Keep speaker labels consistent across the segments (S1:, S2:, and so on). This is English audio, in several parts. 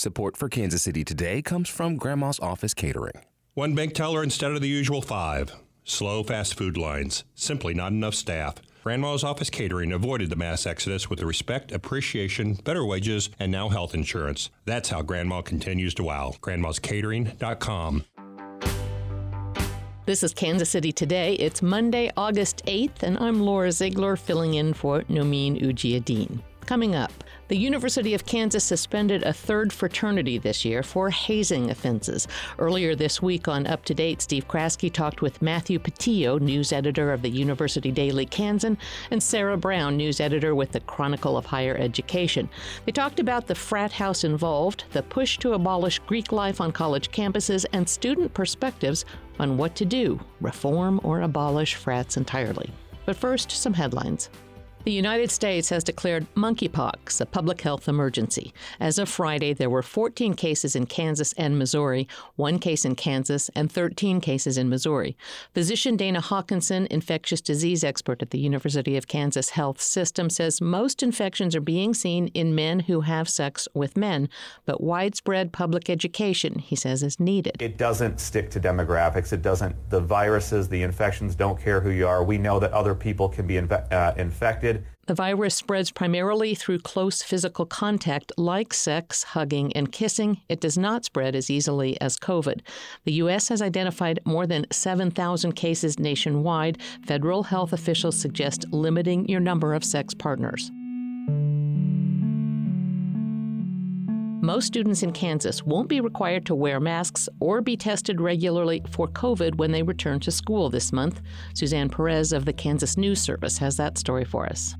S1: Support for Kansas City Today comes from Grandma's Office Catering.
S2: One bank teller instead of the usual five. Slow fast food lines. Simply not enough staff. Grandma's Office Catering avoided the mass exodus with the respect, appreciation, better wages, and now health insurance. That's how Grandma continues to wow. Grandma'sCatering.com.
S3: This is Kansas City Today. It's Monday, August 8th, and I'm Laura Ziegler filling in for Nomin Ujiyediin. Coming up, the University of Kansas suspended a third fraternity this year for hazing offenses. Earlier this week on Up to Date, Steve Kraske talked with Matthew Patillo, news editor of the University Daily Kansan, and Sarah Brown, news editor with the Chronicle of Higher Education. They talked about the frat house involved, the push to abolish Greek life on college campuses, and student perspectives on what to do reform or abolish frats entirely. But first, some headlines. The United States has declared monkeypox a public health emergency. As of Friday, there were 14 cases in Kansas and Missouri, one case in Kansas, and 13 cases in Missouri. Physician Dana Hawkinson, infectious disease expert at the University of Kansas Health System, says most infections are being seen in men who have sex with men, but widespread public education, he says, is needed.
S4: It doesn't stick to demographics. It doesn't, the viruses, the infections don't care who you are. We know that other people can be inve- uh, infected
S3: the virus spreads primarily through close physical contact like sex, hugging, and kissing. It does not spread as easily as COVID. The U.S. has identified more than 7,000 cases nationwide. Federal health officials suggest limiting your number of sex partners. Most students in Kansas won't be required to wear masks or be tested regularly for COVID when they return to school this month. Suzanne Perez of the Kansas News Service has that story for us.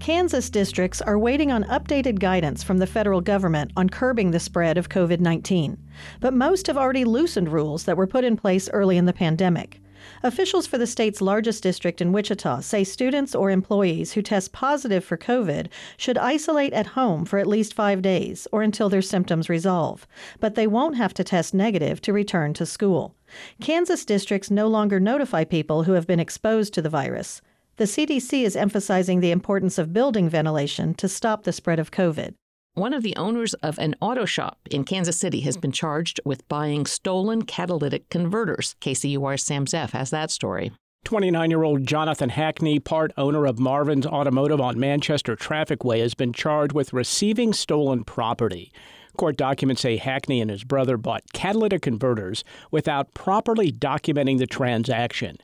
S5: Kansas districts are waiting on updated guidance from the federal government on curbing the spread of COVID 19. But most have already loosened rules that were put in place early in the pandemic. Officials for the state's largest district in Wichita say students or employees who test positive for COVID should isolate at home for at least five days or until their symptoms resolve, but they won't have to test negative to return to school. Kansas districts no longer notify people who have been exposed to the virus. The CDC is emphasizing the importance of building ventilation to stop the spread of COVID.
S3: One of the owners of an auto shop in Kansas City has been charged with buying stolen catalytic converters. KCUR Sam Zeff has that story.
S6: 29 year old Jonathan Hackney, part owner of Marvin's Automotive on Manchester Traffic Way, has been charged with receiving stolen property. Court documents say Hackney and his brother bought catalytic converters without properly documenting the transaction.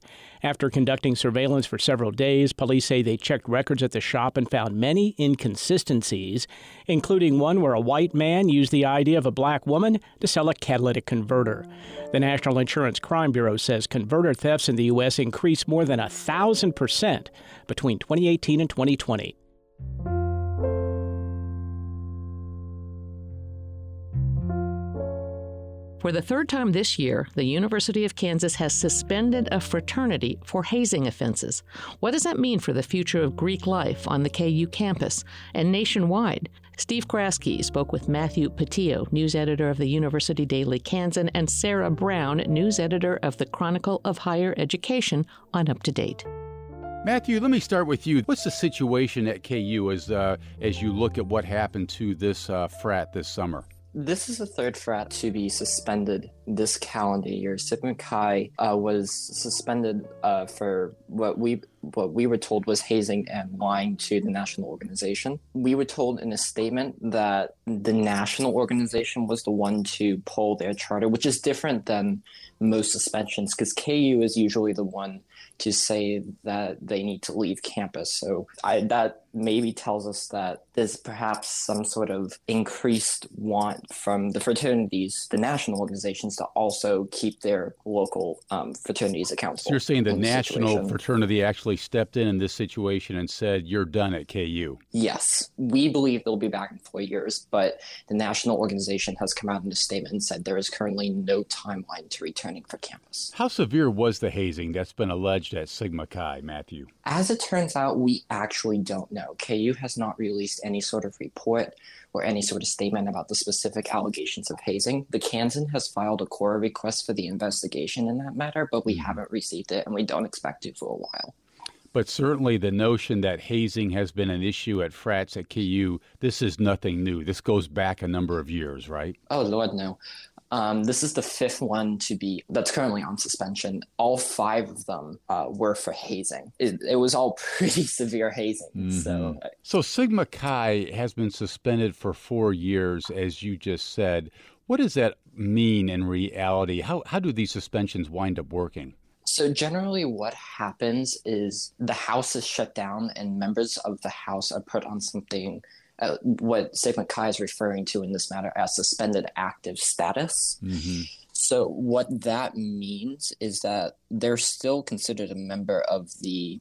S6: After conducting surveillance for several days, police say they checked records at the shop and found many inconsistencies, including one where a white man used the ID of a black woman to sell a catalytic converter. The National Insurance Crime Bureau says converter thefts in the U.S. increased more than a thousand percent between 2018 and 2020.
S3: For the third time this year, the University of Kansas has suspended a fraternity for hazing offenses. What does that mean for the future of Greek life on the KU campus and nationwide? Steve Kraske spoke with Matthew Patillo, news editor of the University Daily Kansan, and Sarah Brown, news editor of the Chronicle of Higher Education, on Up to Date.
S7: Matthew, let me start with you. What's the situation at KU as uh, as you look at what happened to this uh, frat this summer?
S8: This is the third frat to be suspended this calendar year. Sigma Chi uh, was suspended uh, for what we what we were told was hazing and lying to the national organization. We were told in a statement that the national organization was the one to pull their charter, which is different than most suspensions because KU is usually the one to say that they need to leave campus. So I, that maybe tells us that there's perhaps some sort of increased want from the fraternities, the national organizations, to also keep their local um, fraternities accountable.
S7: So you're saying the national
S8: situation.
S7: fraternity actually stepped in in this situation and said, "You're done at KU."
S8: Yes, we believe they'll be back in four years, but the national organization has come out in a statement and said there is currently no timeline to returning for campus.
S7: How severe was the hazing that's been alleged at Sigma Chi, Matthew?
S8: As it turns out, we actually don't know. KU has not released any sort of report or any sort of statement about the specific allegations of hazing. The Kansan has filed a KORA request for the investigation in that matter, but we mm-hmm. haven't received it and we don't expect to for a while.
S7: But certainly the notion that hazing has been an issue at frats at KU, this is nothing new. This goes back a number of years, right?
S8: Oh, Lord, no. Um, this is the fifth one to be that's currently on suspension. All five of them uh, were for hazing. It, it, was all pretty severe hazing. Mm-hmm. So, uh,
S7: so Sigma Chi has been suspended for four years, as you just said. What does that mean in reality? How how do these suspensions wind up working?
S8: So generally, what happens is the house is shut down, and members of the house are put on something uh, what Sigma Chi is referring to in this matter as suspended active status. Mm-hmm. So, what that means is that they're still considered a member of the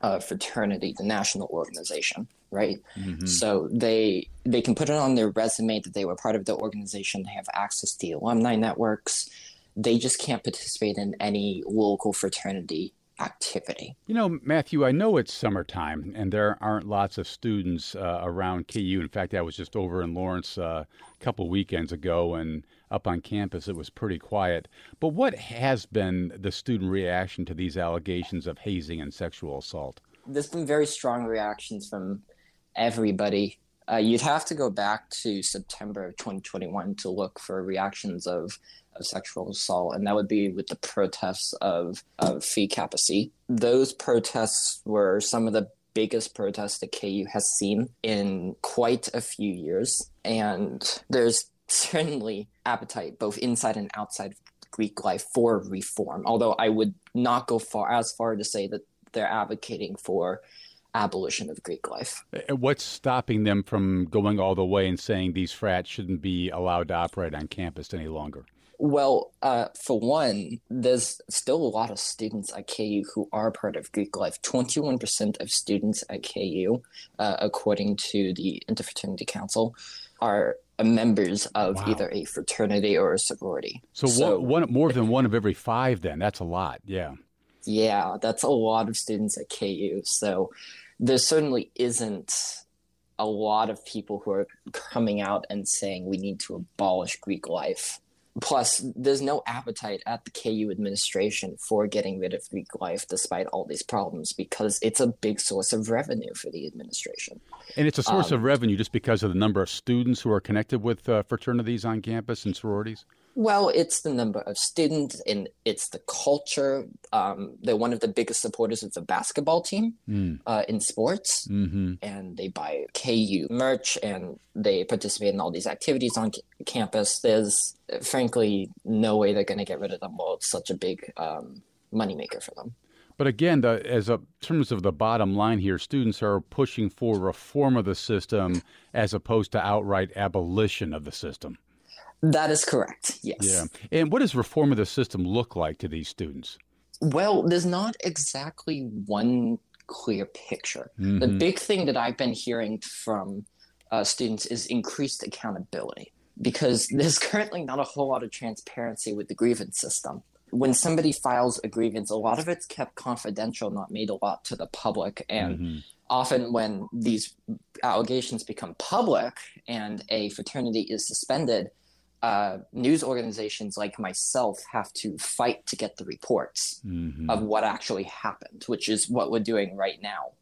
S8: uh, fraternity, the national organization, right? Mm-hmm. So they they can put it on their resume that they were part of the organization. They have access to the alumni networks. They just can't participate in any local fraternity activity.
S7: You know, Matthew, I know it's summertime and there aren't lots of students uh, around KU. In fact, I was just over in Lawrence uh, a couple weekends ago and up on campus it was pretty quiet. But what has been the student reaction to these allegations of hazing and sexual assault?
S8: There's been very strong reactions from everybody. Uh, you'd have to go back to September of 2021 to look for reactions of of sexual assault, and that would be with the protests of, of Phi Kappa. Those protests were some of the biggest protests that KU has seen in quite a few years, and there's certainly appetite both inside and outside Greek life for reform. Although I would not go far as far to say that they're advocating for abolition of Greek life.
S7: What's stopping them from going all the way and saying these frats shouldn't be allowed to operate on campus any longer?
S8: Well, uh, for one, there's still a lot of students at KU who are part of Greek life. 21% of students at KU, uh, according to the Interfraternity Council, are members of wow. either a fraternity or a sorority.
S7: So, so one, one, more than one of every five, then. That's a lot. Yeah.
S8: Yeah, that's a lot of students at KU. So there certainly isn't a lot of people who are coming out and saying we need to abolish Greek life Plus, there's no appetite at the KU administration for getting rid of Greek life despite all these problems because it's a big source of revenue for the administration.
S7: And it's a source um, of revenue just because of the number of students who are connected with uh, fraternities on campus and sororities?
S8: Well, it's the number of students and it's the culture. Um, they're one of the biggest supporters of the basketball team mm. uh, in sports, mm-hmm. and they buy KU merch and they participate in all these activities on c- campus. There's frankly no way they're going to get rid of them while it's such a big um, moneymaker for them.
S7: But again, the, as a terms of the bottom line here, students are pushing for reform of the system as opposed to outright abolition of the system.
S8: That is correct. Yes.
S7: Yeah. And what does reform of the system look like to these students?
S8: Well, there's not exactly one clear picture. Mm-hmm. The big thing that I've been hearing from uh, students is increased accountability because there's currently not a whole lot of transparency with the grievance system. When somebody files a grievance, a lot of it's kept confidential, not made a lot to the public. And mm-hmm. often, when these allegations become public and a fraternity is suspended, uh, news organizations like myself have to fight to get the reports mm-hmm. of what actually happened, which is what we're doing right now.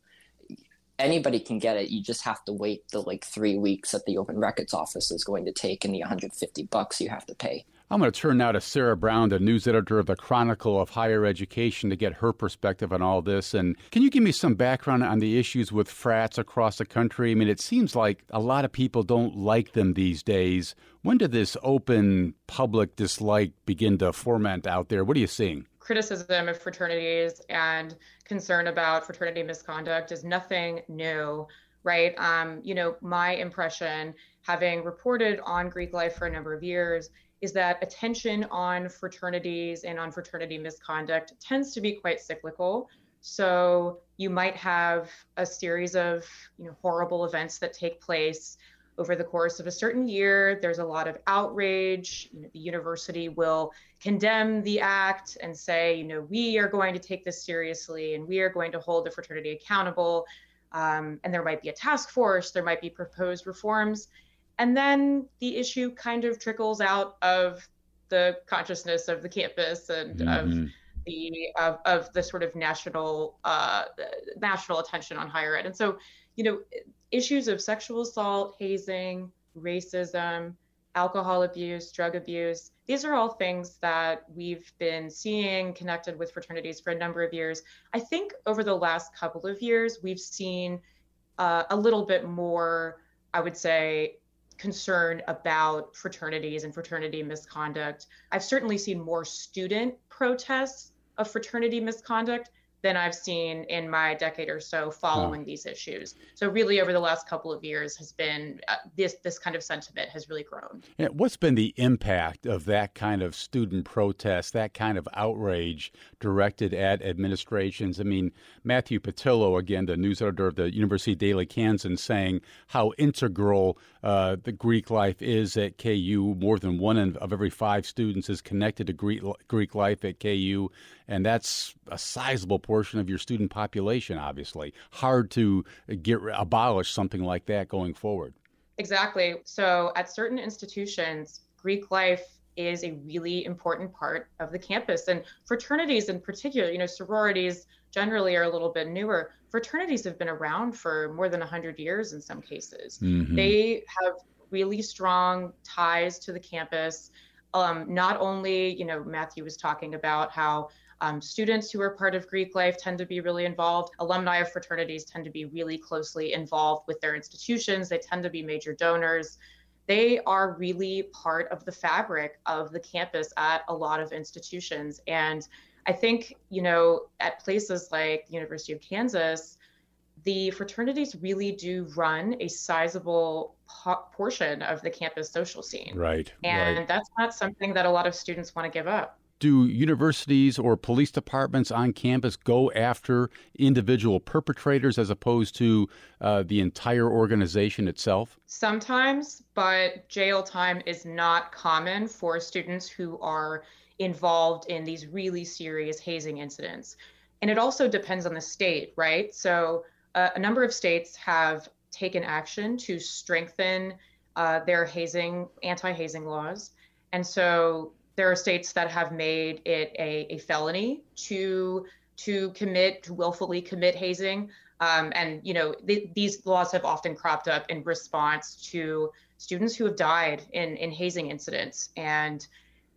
S8: Anybody can get it. You just have to wait the like three weeks that the Open Records Office is going to take and the 150 bucks you have to pay.
S7: I'm going to turn now to Sarah Brown, the news editor of the Chronicle of Higher Education, to get her perspective on all this. And can you give me some background on the issues with frats across the country? I mean, it seems like a lot of people don't like them these days. When did this open public dislike begin to ferment out there? What are you seeing?
S9: Criticism of fraternities and concern about fraternity misconduct is nothing new right? Um, you know, my impression, having reported on Greek life for a number of years, is that attention on fraternities and on fraternity misconduct tends to be quite cyclical. So you might have a series of you know horrible events that take place over the course of a certain year. There's a lot of outrage. You know, the university will condemn the act and say, you know, we are going to take this seriously and we are going to hold the fraternity accountable. Um, and there might be a task force. There might be proposed reforms and then the issue kind of trickles out of the consciousness of the campus and mm-hmm. of the of, of the sort of national uh, national attention on higher ed. And so, you know, issues of sexual assault, hazing, racism, alcohol abuse, drug abuse, these are all things that we've been seeing connected with fraternities for a number of years. I think over the last couple of years, we've seen uh, a little bit more, I would say, concern about fraternities and fraternity misconduct. I've certainly seen more student protests of fraternity misconduct than I've seen in my decade or so following oh. these issues. So really, over the last couple of years, has been uh, this this kind of sentiment has really grown.
S7: Yeah, what's been the impact of that kind of student protest, that kind of outrage directed at administrations? I mean, Matthew Patillo, again, the news editor of the University Daily Kansan, saying how integral uh, the Greek life is at KU. More than one of every five students is connected to Greek Greek life at KU, and that's a sizable portion of your student population. Obviously, hard to get abolish something like that going forward.
S9: Exactly. So, at certain institutions, Greek life is a really important part of the campus, and fraternities in particular. You know, sororities generally are a little bit newer. Fraternities have been around for more than 100 years in some cases. Mm-hmm. They have really strong ties to the campus. Um, not only, you know, Matthew was talking about how um, students who are part of Greek life tend to be really involved. Alumni of fraternities tend to be really closely involved with their institutions. They tend to be major donors. They are really part of the fabric of the campus at a lot of institutions. And I think, you know, at places like the University of Kansas, the fraternities really do run a sizable po- portion of the campus social scene.
S7: Right.
S9: And
S7: right.
S9: that's not something that a lot of students want to give up.
S7: Do universities or police departments on campus go after individual perpetrators as opposed to uh, the entire organization itself?
S9: Sometimes, but jail time is not common for students who are involved in these really serious hazing incidents. And it also depends on the state, right? So uh, a number of states have taken action to strengthen uh, their hazing, anti hazing laws. And so there are states that have made it a, a felony to to commit to willfully commit hazing um, and you know th- these laws have often cropped up in response to students who have died in in hazing incidents and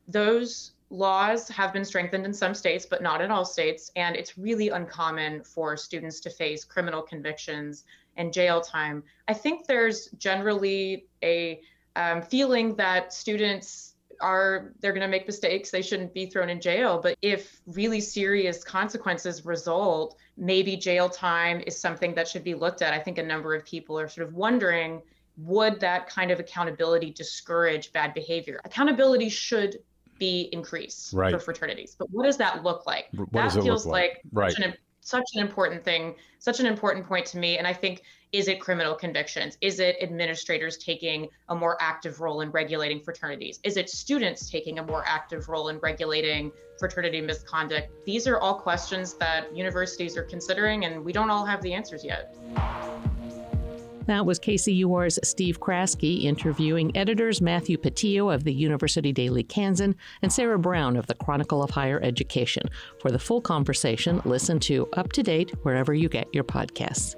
S9: those laws have been strengthened in some states, but not in all states. And it's really uncommon for students to face criminal convictions and jail time. I think there's generally a um, feeling that students are they're going to make mistakes they shouldn't be thrown in jail but if really serious consequences result maybe jail time is something that should be looked at i think a number of people are sort of wondering would that kind of accountability discourage bad behavior accountability should be increased
S7: right.
S9: for fraternities. But what does that look like?
S7: What
S9: that feels like,
S7: like right.
S9: an, such an important thing, such an important point to me. And I think is it criminal convictions? Is it administrators taking a more active role in regulating fraternities? Is it students taking a more active role in regulating fraternity misconduct? These are all questions that universities are considering, and we don't all have the answers yet.
S3: That was KCUR's Steve Kraske interviewing editors Matthew Patillo of the University Daily Kansan and Sarah Brown of the Chronicle of Higher Education. For the full conversation, listen to Up to Date wherever you get your podcasts.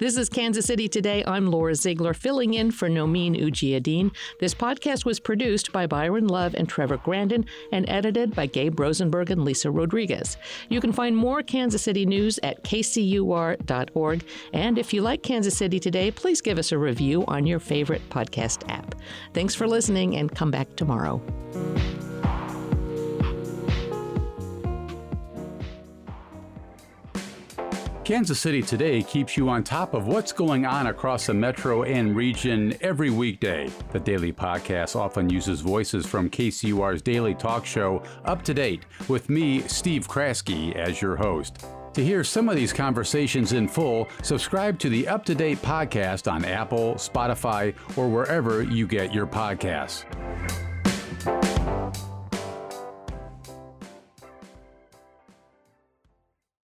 S3: This is Kansas City Today. I'm Laura Ziegler, filling in for Nomin Ujiyediin. This podcast was produced by Byron Love and Trevor Grandin and edited by Gabe Rosenberg and Lisa Rodriguez. You can find more Kansas City news at kcur.org. And if you like Kansas City Today, please give us a review on your favorite podcast app. Thanks for listening and come back tomorrow.
S7: Kansas City Today keeps you on top of what's going on across the metro and region every weekday. The daily podcast often uses voices from KCUR's daily talk show, Up to Date, with me, Steve Kraske, as your host. To hear some of these conversations in full, subscribe to the Up to Date podcast on Apple, Spotify, or wherever you get your podcasts.